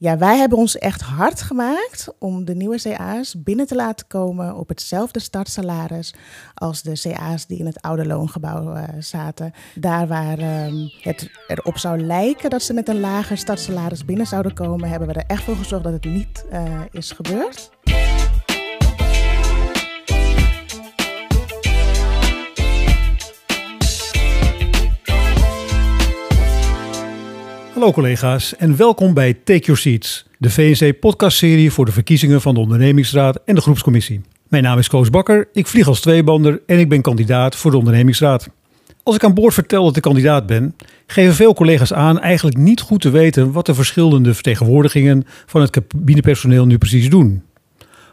Ja, wij hebben ons echt hard gemaakt om de nieuwe CA's binnen te laten komen op hetzelfde startsalaris als de CA's die in het oude loongebouw uh, zaten. Daar waar uh, het erop zou lijken dat ze met een lager startsalaris binnen zouden komen, hebben we er echt voor gezorgd dat het niet uh, is gebeurd. Hallo collega's en welkom bij Take Your Seats, de VNC-podcastserie voor de verkiezingen van de ondernemingsraad en de groepscommissie. Mijn naam is Koos Bakker, ik vlieg als tweebander en ik ben kandidaat voor de ondernemingsraad. Als ik aan boord vertel dat ik kandidaat ben, geven veel collega's aan eigenlijk niet goed te weten wat de verschillende vertegenwoordigingen van het cabinepersoneel nu precies doen.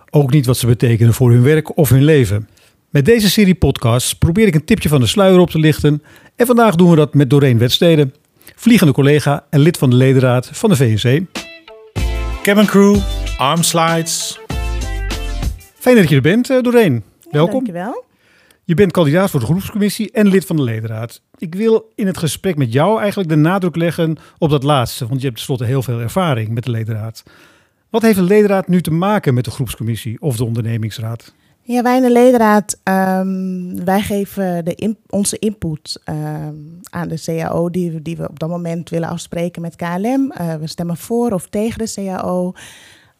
Ook niet wat ze betekenen voor hun werk of hun leven. Met deze serie podcasts probeer ik een tipje van de sluier op te lichten en vandaag doen we dat met Doreen Wedsteden vliegende collega en lid van de ledenraad van de VNC. Cabin crew, arm slides. Fijn dat je er bent, eh, Doreen. Welkom. dankjewel. Je bent kandidaat voor de groepscommissie en lid van de ledenraad. Ik wil in het gesprek met jou eigenlijk de nadruk leggen op dat laatste, want je hebt tenslotte heel veel ervaring met de ledenraad. Wat heeft de ledenraad nu te maken met de groepscommissie of de ondernemingsraad? Ja, wij in de ledenraad, um, wij geven de onze input um, aan de CAO die, die we op dat moment willen afspreken met KLM. Uh, we stemmen voor of tegen de CAO.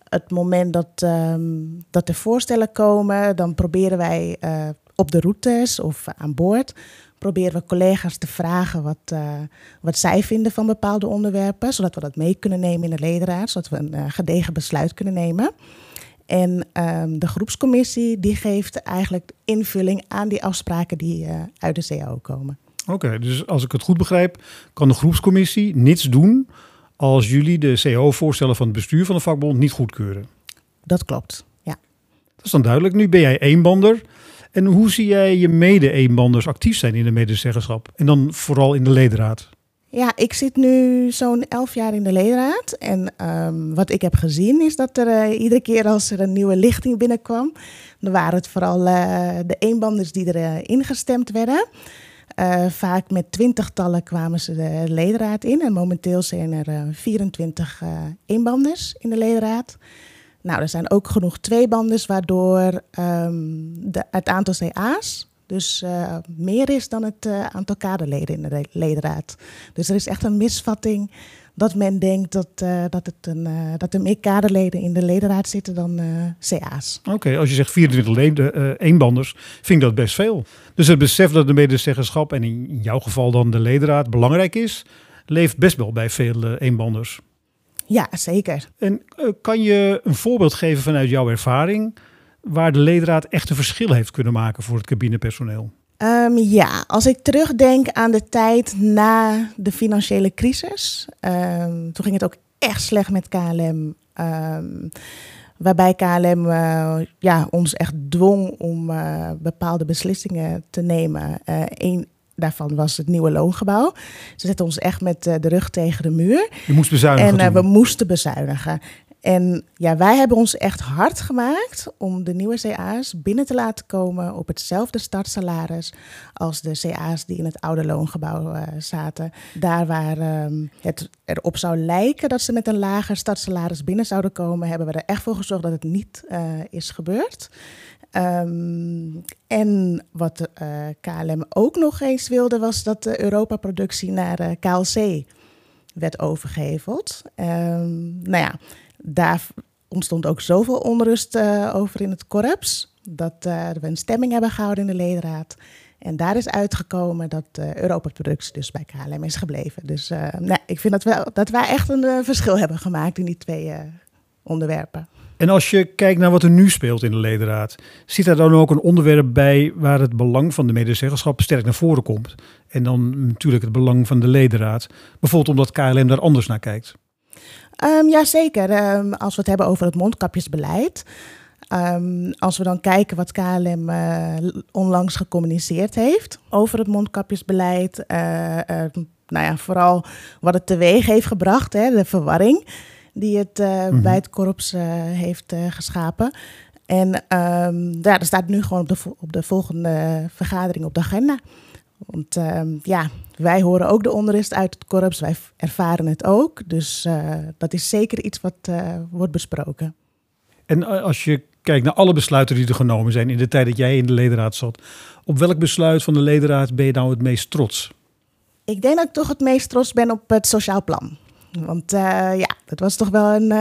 Het moment dat, um, dat er voorstellen komen, dan proberen wij uh, op de routes of aan boord proberen we collega's te vragen wat, uh, wat zij vinden van bepaalde onderwerpen, zodat we dat mee kunnen nemen in de ledenraad, zodat we een gedegen besluit kunnen nemen. En um, de groepscommissie die geeft eigenlijk invulling aan die afspraken die uh, uit de CAO komen. Oké, okay, dus als ik het goed begrijp, kan de groepscommissie niets doen als jullie de CAO-voorstellen van het bestuur van de vakbond niet goedkeuren. Dat klopt, ja. Dat is dan duidelijk. Nu ben jij eenbander. En hoe zie jij je mede-eenbanders actief zijn in de medezeggenschap? En dan vooral in de ledenraad? Ja, ik zit nu zo'n elf jaar in de ledenraad. En um, wat ik heb gezien is dat er uh, iedere keer als er een nieuwe lichting binnenkwam, dan waren het vooral uh, de eenbanders die erin uh, ingestemd werden. vaak met twintigtallen kwamen ze de ledenraad in. En momenteel zijn er 24 eenbanders in de ledenraad. Nou, er zijn ook genoeg tweebanders, waardoor um, de, het aantal CA's dus uh, meer is dan het uh, aantal kaderleden in de ledenraad. Dus er is echt een misvatting dat men denkt dat, uh, dat, het een, dat er meer kaderleden in de ledenraad zitten dan CA's. Oké, okay, als je zegt 24 leden, eenbanders, vind ik dat best veel. Dus het besef dat de medezeggenschap, en in jouw geval dan de ledenraad, belangrijk is, leeft best wel bij veel eenbanders. Ja, zeker. En kan je een voorbeeld geven vanuit jouw ervaring waar de ledenraad echt een verschil heeft kunnen maken voor het cabinepersoneel? Um, ja, als ik terugdenk aan de tijd na de financiële crisis, um, toen ging het ook echt slecht met KLM. Um, waarbij KLM uh, ja, ons echt dwong om uh, bepaalde beslissingen te nemen. Uh, een daarvan was het nieuwe loongebouw. Ze zetten ons echt met de rug tegen de muur. Je moest bezuinigen. En we moesten bezuinigen. En ja, wij hebben ons echt hard gemaakt om de nieuwe CA's binnen te laten komen op hetzelfde startsalaris als de CA's die in het oude loongebouw uh, zaten. Daar waar um, het erop zou lijken dat ze met een lager startsalaris binnen zouden komen, hebben we er echt voor gezorgd dat het niet uh, is gebeurd. Um, en wat uh, KLM ook nog eens wilde, was dat de Europa-productie naar KLC werd overgeheveld. Um, nou ja daar ontstond ook zoveel onrust uh, over in het korps. Dat uh, we een stemming hebben gehouden in de ledenraad. En daar is uitgekomen dat uh, Europa-productie dus bij KLM is gebleven. Dus nou, ik vind dat, we, dat wij echt een verschil hebben gemaakt in die twee onderwerpen. En als je kijkt naar wat er nu speelt in de ledenraad, zit er dan ook een onderwerp bij waar het belang van de medezeggenschap sterk naar voren komt? En dan natuurlijk het belang van de ledenraad. Bijvoorbeeld omdat KLM daar anders naar kijkt. Um, Jazeker, um, als we het hebben over het mondkapjesbeleid. Um, als we dan kijken wat KLM uh, onlangs gecommuniceerd heeft over het mondkapjesbeleid. Uh, uh, nou ja, vooral wat het teweeg heeft gebracht, hè, de verwarring die het mm -hmm. bij het korps heeft geschapen. En ja, dat staat nu gewoon op de, op de volgende vergadering op de agenda. Want ehm, ja, wij horen ook de onrust uit het korps, wij ervaren het ook. Dus uh, dat is zeker iets wat uh, wordt besproken. En als je kijkt naar alle besluiten die er genomen zijn in de tijd dat jij in de ledenraad zat, op welk besluit van de ledenraad ben je nou het meest trots? Ik denk dat ik toch het meest trots ben op het sociaal plan. Want ja, dat was toch wel een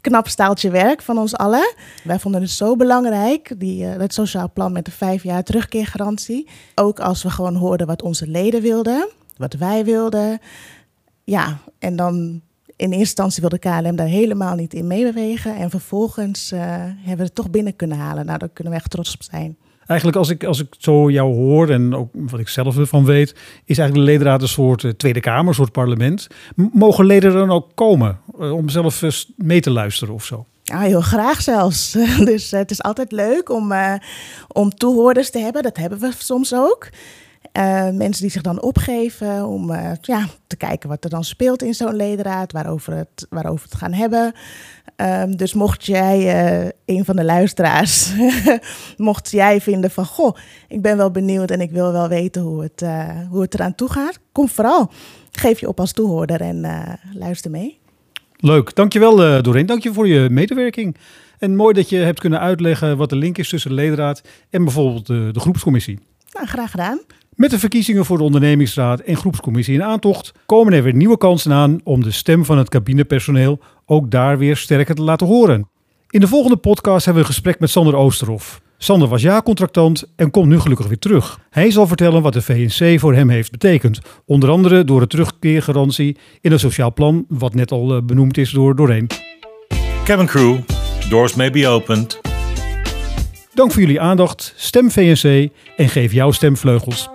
knap staaltje werk van ons allen. Wij vonden het zo belangrijk, die, het sociaal plan met de vijf jaar terugkeergarantie. Ook als we gewoon hoorden wat onze leden wilden, wat wij wilden. Ja, en dan in eerste instantie wilde KLM daar helemaal niet in meebewegen. En vervolgens uh, hebben we het toch binnen kunnen halen. Nou, daar kunnen we echt trots op zijn. Eigenlijk als ik, als ik zo jou hoor en ook wat ik zelf ervan weet, is eigenlijk de ledenraad een soort uh, Tweede Kamer, een soort parlement. Mogen leden dan ook komen uh, om zelf mee te luisteren of zo? Ja, heel graag zelfs. dus het is altijd leuk om, om toehoorders te hebben. Dat hebben we soms ook. Mensen die zich dan opgeven om ja, te kijken wat er dan speelt in zo'n ledenraad, waarover het, waarover het gaan hebben. Um, dus mocht jij uh, een van de luisteraars, mocht jij vinden van goh, ik ben wel benieuwd en ik wil wel weten hoe het, hoe het eraan toe gaat, kom vooral. Geef je op als toehoorder en luister mee. Leuk, dankjewel uh, Doreen. Dank je voor je medewerking. En mooi dat je hebt kunnen uitleggen wat de link is tussen de ledenraad en bijvoorbeeld de, de groepscommissie. Nou, graag gedaan. Met de verkiezingen voor de ondernemingsraad en groepscommissie in aantocht komen er weer nieuwe kansen aan om de stem van het cabinepersoneel ook daar weer sterker te laten horen. In de volgende podcast hebben we een gesprek met Sander Oosterhoff. Sander was ja-contractant en komt nu gelukkig weer terug. Hij zal vertellen wat de VNC voor hem heeft betekend. Onder andere door de terugkeergarantie in het sociaal plan, wat net al benoemd is door Doreen. Cabin Crew, doors may be opened. Dank voor jullie aandacht. Stem VNC en geef jouw stem vleugels.